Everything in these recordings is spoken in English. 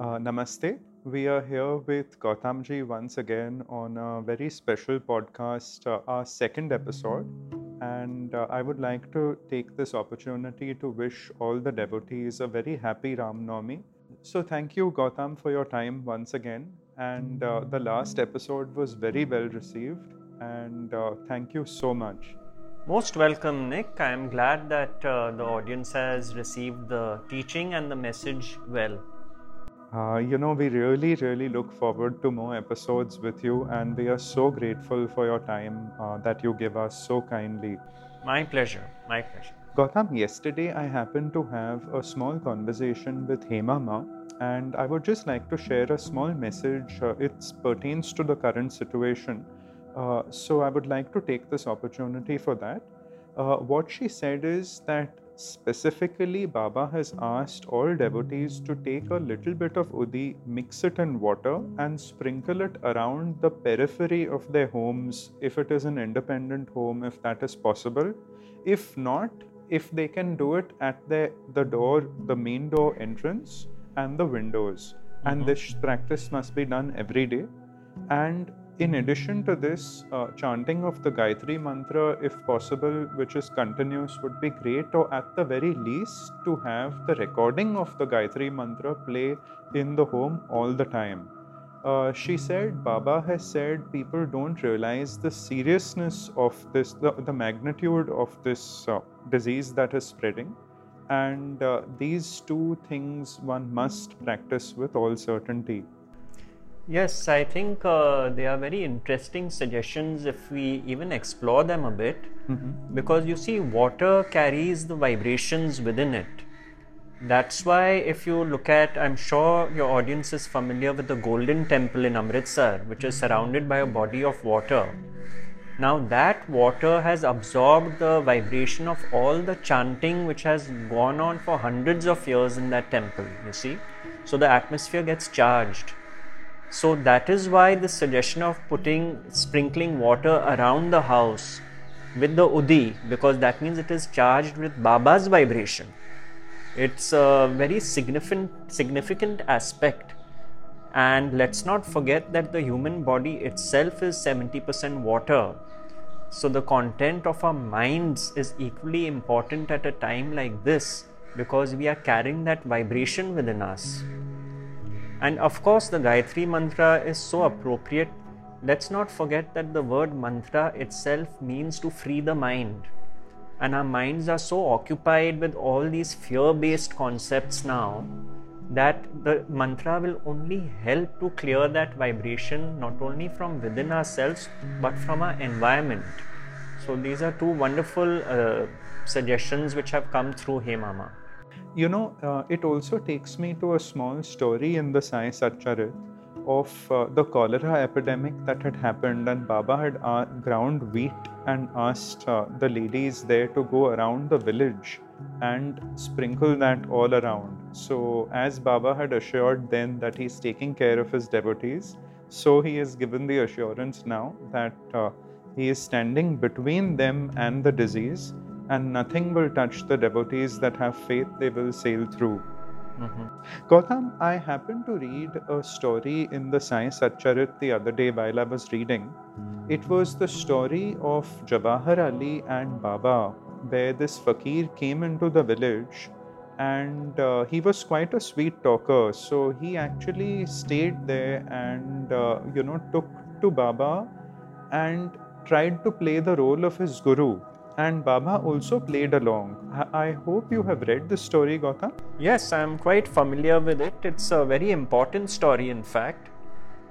Uh, namaste. We are here with Gautamji once again on a very special podcast, uh, our second episode. And uh, I would like to take this opportunity to wish all the devotees a very happy Ram Navami. So, thank you, Gautam, for your time once again. And uh, the last episode was very well received. And uh, thank you so much. Most welcome, Nick. I am glad that uh, the audience has received the teaching and the message well. Uh, you know, we really, really look forward to more episodes with you, and we are so grateful for your time uh, that you give us so kindly. My pleasure. My pleasure. Gautam, yesterday I happened to have a small conversation with Hema Ma, and I would just like to share a small message. Uh, it pertains to the current situation. Uh, so I would like to take this opportunity for that. Uh, what she said is that Specifically, Baba has asked all devotees to take a little bit of udi, mix it in water, and sprinkle it around the periphery of their homes if it is an independent home, if that is possible. If not, if they can do it at the, the door, the main door entrance, and the windows. Mm-hmm. And this practice must be done every day. And in addition to this, uh, chanting of the Gayatri mantra, if possible, which is continuous, would be great, or at the very least, to have the recording of the Gayatri mantra play in the home all the time. Uh, she said, Baba has said people don't realize the seriousness of this, the, the magnitude of this uh, disease that is spreading. And uh, these two things one must practice with all certainty. Yes, I think uh, they are very interesting suggestions if we even explore them a bit. Mm-hmm. Because you see, water carries the vibrations within it. That's why, if you look at, I'm sure your audience is familiar with the Golden Temple in Amritsar, which is surrounded by a body of water. Now, that water has absorbed the vibration of all the chanting which has gone on for hundreds of years in that temple, you see. So, the atmosphere gets charged so that is why the suggestion of putting sprinkling water around the house with the udi because that means it is charged with Baba's vibration. It's a very significant significant aspect. And let's not forget that the human body itself is 70% water. So the content of our minds is equally important at a time like this because we are carrying that vibration within us. And of course, the Gayatri mantra is so appropriate. Let's not forget that the word mantra itself means to free the mind. And our minds are so occupied with all these fear based concepts now that the mantra will only help to clear that vibration not only from within ourselves but from our environment. So, these are two wonderful uh, suggestions which have come through Hema Ma you know, uh, it also takes me to a small story in the Sai Satcharit of uh, the cholera epidemic that had happened, and Baba had uh, ground wheat and asked uh, the ladies there to go around the village and sprinkle that all around. So, as Baba had assured then that he's taking care of his devotees, so he has given the assurance now that uh, he is standing between them and the disease and nothing will touch the devotees that have faith, they will sail through. Mm-hmm. Gautam, I happened to read a story in the Sai Satcharit the other day while I was reading. It was the story of Jawahar Ali and Baba, where this fakir came into the village and uh, he was quite a sweet talker. So he actually stayed there and, uh, you know, took to Baba and tried to play the role of his guru and Baba also played along. I hope you have read this story, Gautam. Yes, I am quite familiar with it. It's a very important story, in fact.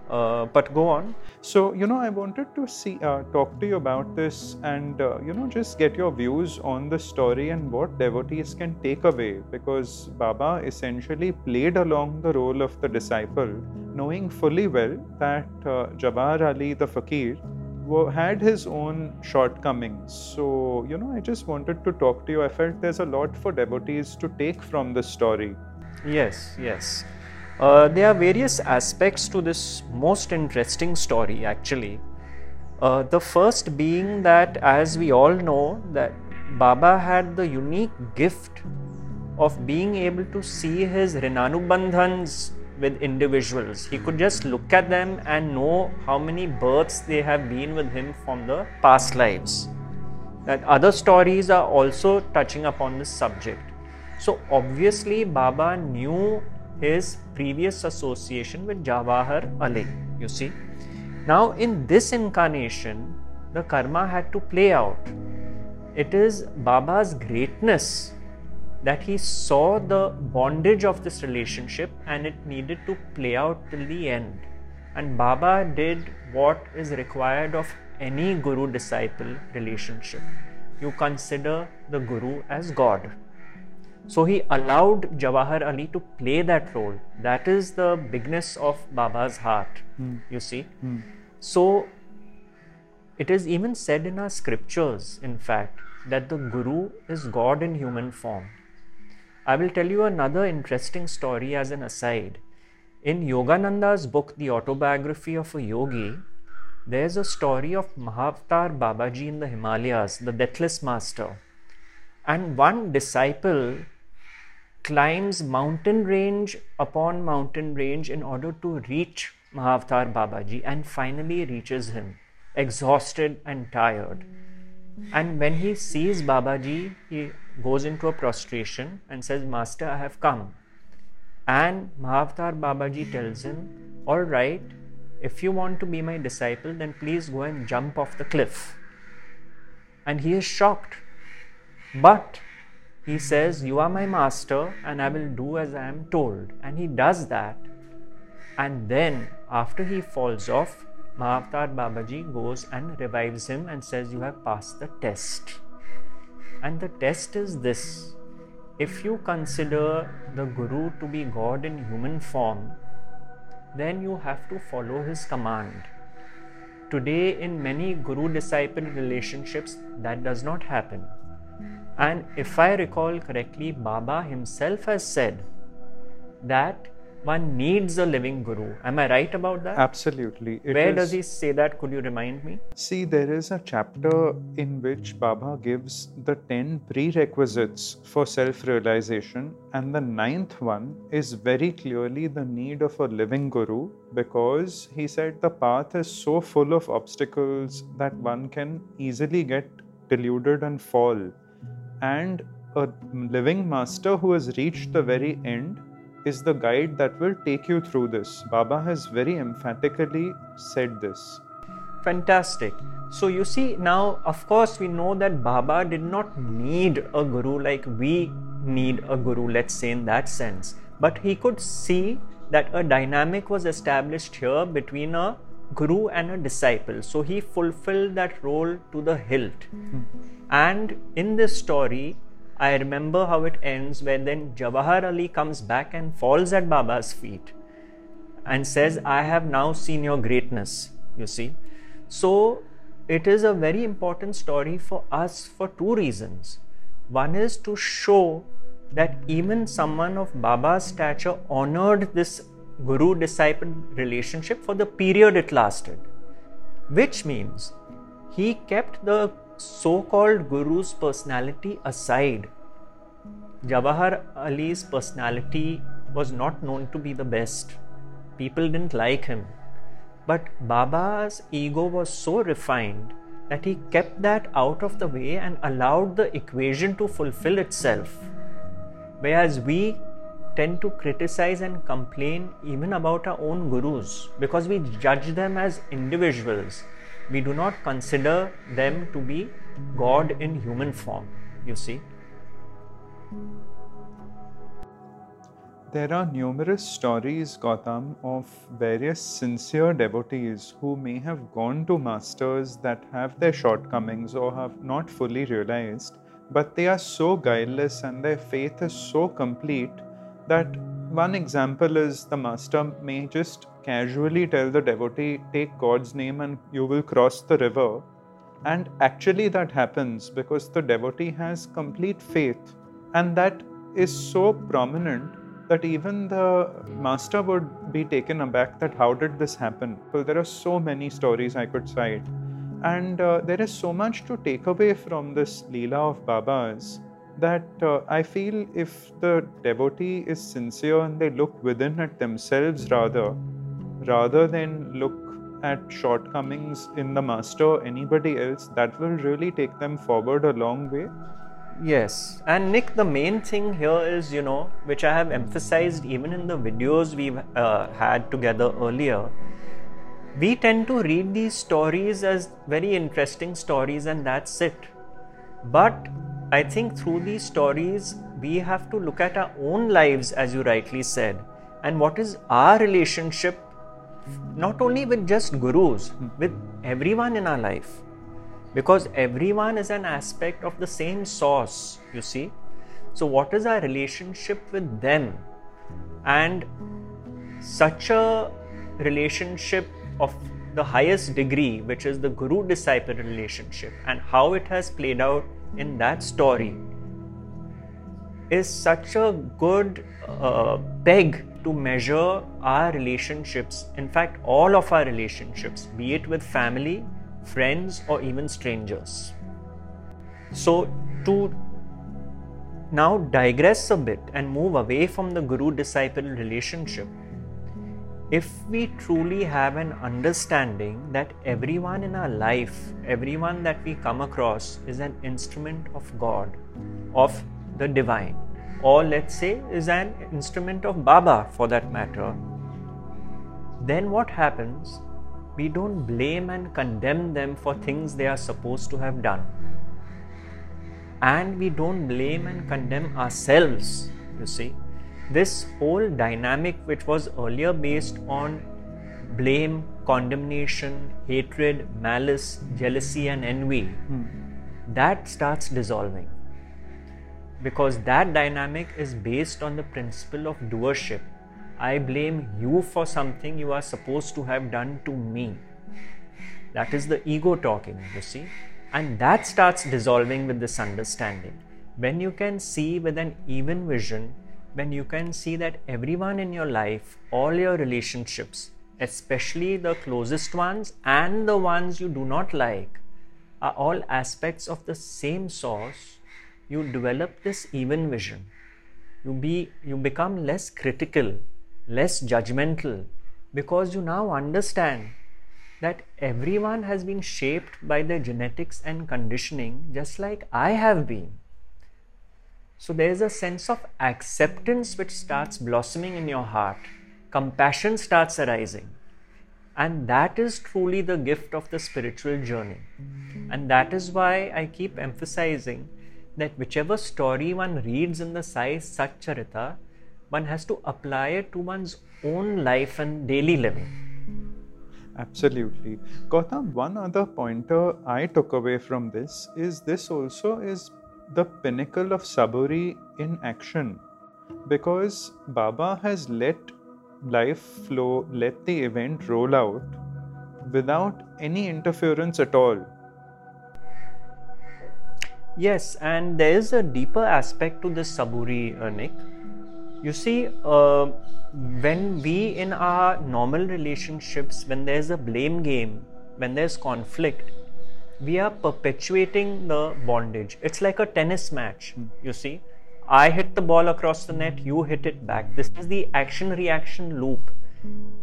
Uh, but go on. So you know, I wanted to see uh, talk to you about this, and uh, you know, just get your views on the story and what devotees can take away, because Baba essentially played along the role of the disciple, knowing fully well that uh, Jawahar Ali, the fakir, had his own shortcomings. So, you know, I just wanted to talk to you. I felt there's a lot for devotees to take from this story. Yes, yes. Uh, there are various aspects to this most interesting story, actually. Uh, the first being that, as we all know, that Baba had the unique gift of being able to see his Rinanubandhans with individuals. He could just look at them and know how many births they have been with him from the past lives. That other stories are also touching upon this subject. So obviously Baba knew his previous association with Jawahar Ali, you see. Now in this incarnation, the karma had to play out. It is Baba's greatness that he saw the bondage of this relationship and it needed to play out till the end. And Baba did what is required of any guru disciple relationship. You consider the guru as God. So he allowed Jawahar Ali to play that role. That is the bigness of Baba's heart, mm. you see. Mm. So it is even said in our scriptures, in fact, that the Guru is God in human form. I will tell you another interesting story as an aside. In Yogananda's book, The Autobiography of a Yogi, there's a story of Mahavatar Babaji in the Himalayas, the deathless master. And one disciple climbs mountain range upon mountain range in order to reach Mahavatar Babaji and finally reaches him, exhausted and tired. And when he sees Babaji, he goes into a prostration and says, Master, I have come. And Mahavatar Babaji tells him, All right, if you want to be my disciple, then please go and jump off the cliff. And he is shocked. But he says, You are my master, and I will do as I am told. And he does that. And then, after he falls off, Mahavatar Babaji goes and revives him and says, You have passed the test. And the test is this if you consider the Guru to be God in human form, then you have to follow his command. Today, in many Guru disciple relationships, that does not happen. And if I recall correctly, Baba himself has said that one needs a living guru. Am I right about that? Absolutely. It Where is, does he say that? Could you remind me? See, there is a chapter in which Baba gives the 10 prerequisites for self realization, and the ninth one is very clearly the need of a living guru because he said the path is so full of obstacles that one can easily get deluded and fall. And a living master who has reached the very end is the guide that will take you through this. Baba has very emphatically said this. Fantastic. So, you see, now of course, we know that Baba did not need a guru like we need a guru, let's say, in that sense. But he could see that a dynamic was established here between a guru and a disciple. So, he fulfilled that role to the hilt. Mm-hmm. And in this story, I remember how it ends when then Jawahar Ali comes back and falls at Baba's feet and says, I have now seen your greatness, you see. So it is a very important story for us for two reasons. One is to show that even someone of Baba's stature honored this guru disciple relationship for the period it lasted, which means he kept the so called Guru's personality aside, Jawahar Ali's personality was not known to be the best. People didn't like him. But Baba's ego was so refined that he kept that out of the way and allowed the equation to fulfill itself. Whereas we tend to criticize and complain even about our own gurus because we judge them as individuals we do not consider them to be God in human form, you see. There are numerous stories, Gautam, of various sincere devotees who may have gone to masters that have their shortcomings or have not fully realized, but they are so guileless and their faith is so complete that one example is the master may just casually tell the devotee, take God's name and you will cross the river. And actually, that happens because the devotee has complete faith. And that is so prominent that even the master would be taken aback that how did this happen? Well, there are so many stories I could cite. And uh, there is so much to take away from this Leela of Baba's that uh, I feel if the devotee is sincere and they look within at themselves rather, rather than look at shortcomings in the master or anybody else, that will really take them forward a long way. Yes, and Nick, the main thing here is, you know, which I have emphasized even in the videos we've uh, had together earlier. We tend to read these stories as very interesting stories, and that's it. But I think through these stories, we have to look at our own lives, as you rightly said, and what is our relationship, not only with just gurus, with everyone in our life because everyone is an aspect of the same source, you see. So, what is our relationship with them? And such a relationship of the highest degree, which is the guru disciple relationship, and how it has played out in that story, is such a good uh, peg to measure our relationships. In fact, all of our relationships, be it with family, friends, or even strangers. So, to now digress a bit and move away from the guru disciple relationship, if we truly have an understanding that everyone in our life, everyone that we come across, is an instrument of God, of the divine, or let's say is an instrument of Baba for that matter, then what happens we don't blame and condemn them for things they are supposed to have done. And we don't blame and condemn ourselves, you see. This whole dynamic, which was earlier based on blame, condemnation, hatred, malice, jealousy, and envy, hmm. that starts dissolving. Because that dynamic is based on the principle of doership I blame you for something you are supposed to have done to me. That is the ego talking, you see. And that starts dissolving with this understanding. When you can see with an even vision, when you can see that everyone in your life, all your relationships, especially the closest ones and the ones you do not like, are all aspects of the same source, you develop this even vision. You, be, you become less critical less judgmental because you now understand that everyone has been shaped by their genetics and conditioning just like I have been. So there's a sense of acceptance which starts blossoming in your heart. Compassion starts arising. And that is truly the gift of the spiritual journey. And that is why I keep emphasizing that whichever story one reads in the Sai Satcharita, one has to apply it to one's own life and daily living. Absolutely. Gautam, one other pointer I took away from this is this also is the pinnacle of saburi in action because Baba has let life flow, let the event roll out without any interference at all. Yes, and there is a deeper aspect to this saburi, uh, Nick you see, uh, when we in our normal relationships, when there's a blame game, when there's conflict, we are perpetuating the bondage. It's like a tennis match, you see. I hit the ball across the net, you hit it back. This is the action reaction loop.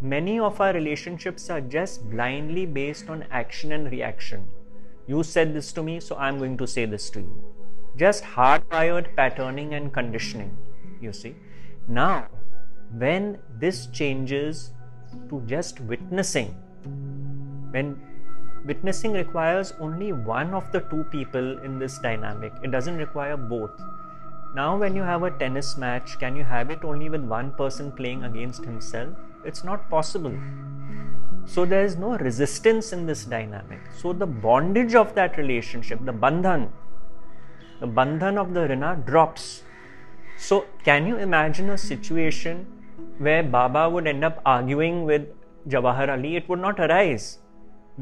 Many of our relationships are just blindly based on action and reaction. You said this to me, so I'm going to say this to you. Just hardwired patterning and conditioning, you see. Now, when this changes to just witnessing, when witnessing requires only one of the two people in this dynamic, it doesn't require both. Now, when you have a tennis match, can you have it only with one person playing against himself? It's not possible. So, there is no resistance in this dynamic. So, the bondage of that relationship, the bandhan, the bandhan of the rina drops so, can you imagine a situation where Baba would end up arguing with Jawahar Ali? It would not arise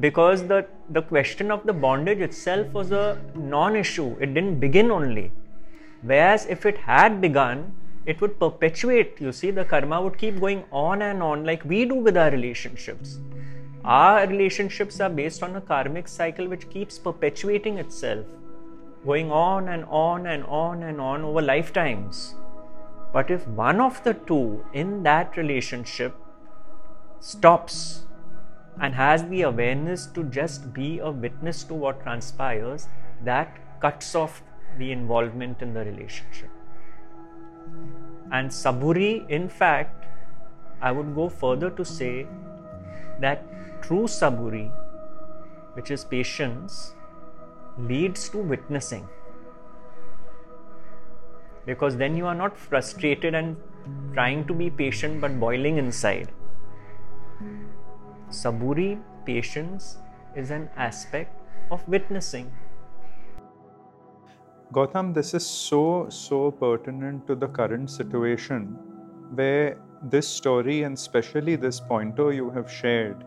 because the, the question of the bondage itself was a non issue, it didn't begin only. Whereas, if it had begun, it would perpetuate. You see, the karma would keep going on and on, like we do with our relationships. Our relationships are based on a karmic cycle which keeps perpetuating itself. going on and on and on and on over lifetimes. But if one of the two in that relationship stops and has the awareness to just be a witness to what transpires, that cuts off the involvement in the relationship. And Saburi, in fact, I would go further to say that true Saburi, which is patience, leads to witnessing. Because then you are not frustrated and trying to be patient but boiling inside. Saburi, patience, is an aspect of witnessing. Gautam, this is so, so pertinent to the current situation where this story and especially this pointer you have shared,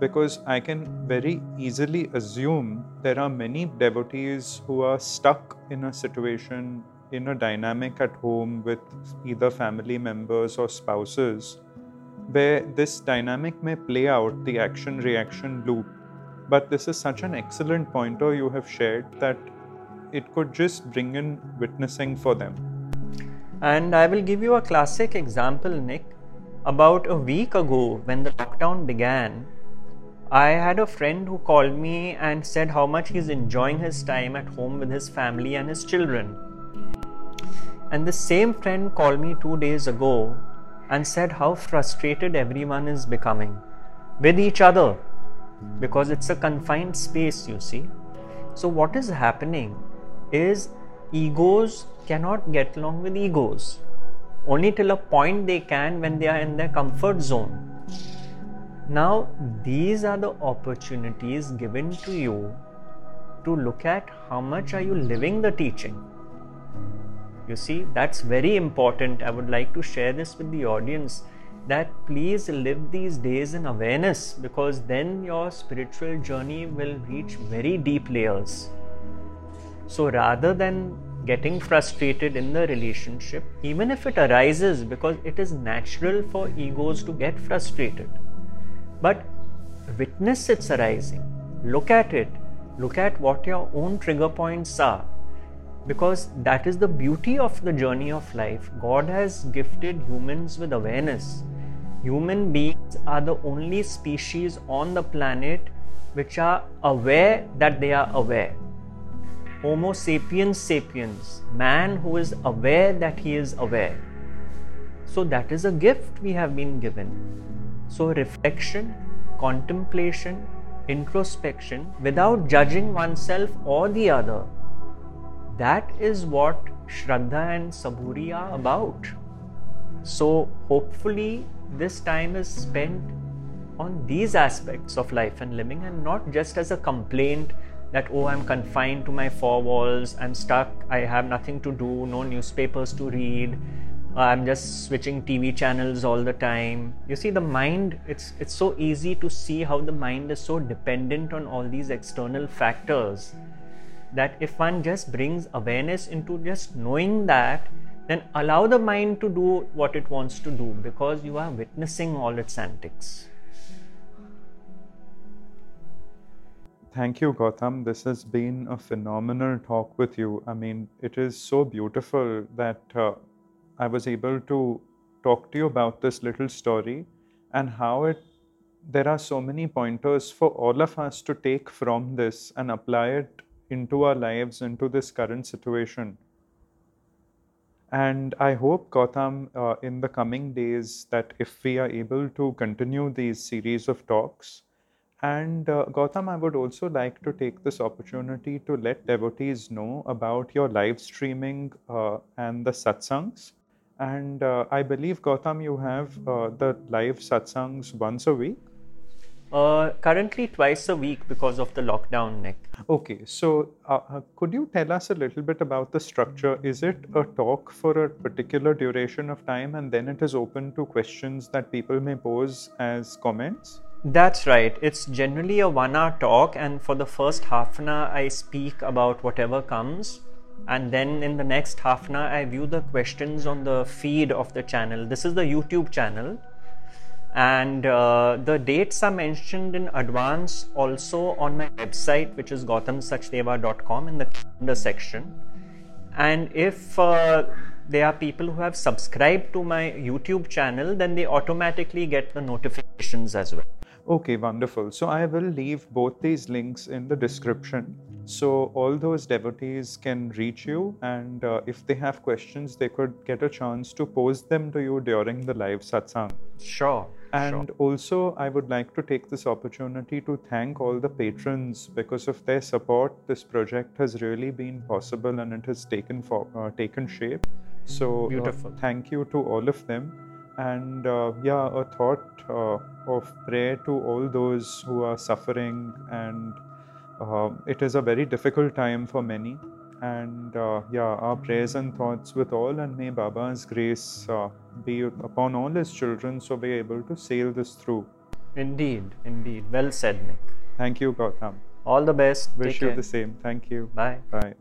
because I can very easily assume there are many devotees who are stuck in a situation, in a dynamic at home with either family members or spouses, where this dynamic may play out the action reaction loop. But this is such an excellent pointer you have shared that it could just bring in witnessing for them. And I will give you a classic example, Nick. About a week ago, when the lockdown began, I had a friend who called me and said how much he's enjoying his time at home with his family and his children. And the same friend called me two days ago and said how frustrated everyone is becoming with each other because it's a confined space, you see. So, what is happening is egos cannot get along with egos. Only till a point they can when they are in their comfort zone. Now, these are the opportunities given to you to look at how much are you living the teaching. You see, that's very important. I would like to share this with the audience that please live these days in awareness because then your spiritual journey will reach very deep layers. So rather than getting frustrated in the relationship, even if it arises, because it is natural for egos to get frustrated, but witness its arising, look at it, look at what your own trigger points are. Because that is the beauty of the journey of life. God has gifted humans with awareness. Human beings are the only species on the planet which are aware that they are aware Homo sapiens sapiens, man who is aware that he is aware. So, that is a gift we have been given. So, reflection, contemplation, introspection without judging oneself or the other, that is what Shraddha and Saburi are about. So, hopefully, this time is spent on these aspects of life and living and not just as a complaint that oh i'm confined to my four walls i'm stuck i have nothing to do no newspapers to read i'm just switching tv channels all the time you see the mind it's it's so easy to see how the mind is so dependent on all these external factors that if one just brings awareness into just knowing that then allow the mind to do what it wants to do because you are witnessing all its antics Thank you, Gautam. This has been a phenomenal talk with you. I mean, it is so beautiful that uh, I was able to talk to you about this little story and how it there are so many pointers for all of us to take from this and apply it into our lives, into this current situation. And I hope, Gautam, uh, in the coming days, that if we are able to continue these series of talks, and uh, Gautam, I would also like to take this opportunity to let devotees know about your live streaming uh, and the satsangs. And uh, I believe, Gautam, you have uh, the live satsangs once a week. Uh, currently, twice a week because of the lockdown, Nick. Okay, so uh, could you tell us a little bit about the structure? Is it a talk for a particular duration of time and then it is open to questions that people may pose as comments? That's right. It's generally a one hour talk, and for the first half an hour, I speak about whatever comes. And then in the next half an hour, I view the questions on the feed of the channel. This is the YouTube channel. And uh, the dates are mentioned in advance also on my website, which is gautamsachdeva.com in the calendar section. And if uh, there are people who have subscribed to my YouTube channel, then they automatically get the notifications as well. Okay, wonderful. So I will leave both these links in the description. So all those devotees can reach you, and uh, if they have questions, they could get a chance to pose them to you during the live satsang. Sure. And sure. also, I would like to take this opportunity to thank all the patrons because of their support. This project has really been possible, and it has taken for, uh, taken shape. So, uh, thank you to all of them. And uh, yeah, a thought uh, of prayer to all those who are suffering, and uh, it is a very difficult time for many. And uh, yeah, our prayers and thoughts with all, and may Baba's grace uh, be upon all his children so we're able to sail this through. Indeed, indeed. Well said, Nick. Thank you, Gautam. All the best. Wish Take you care. the same. Thank you. Bye. Bye.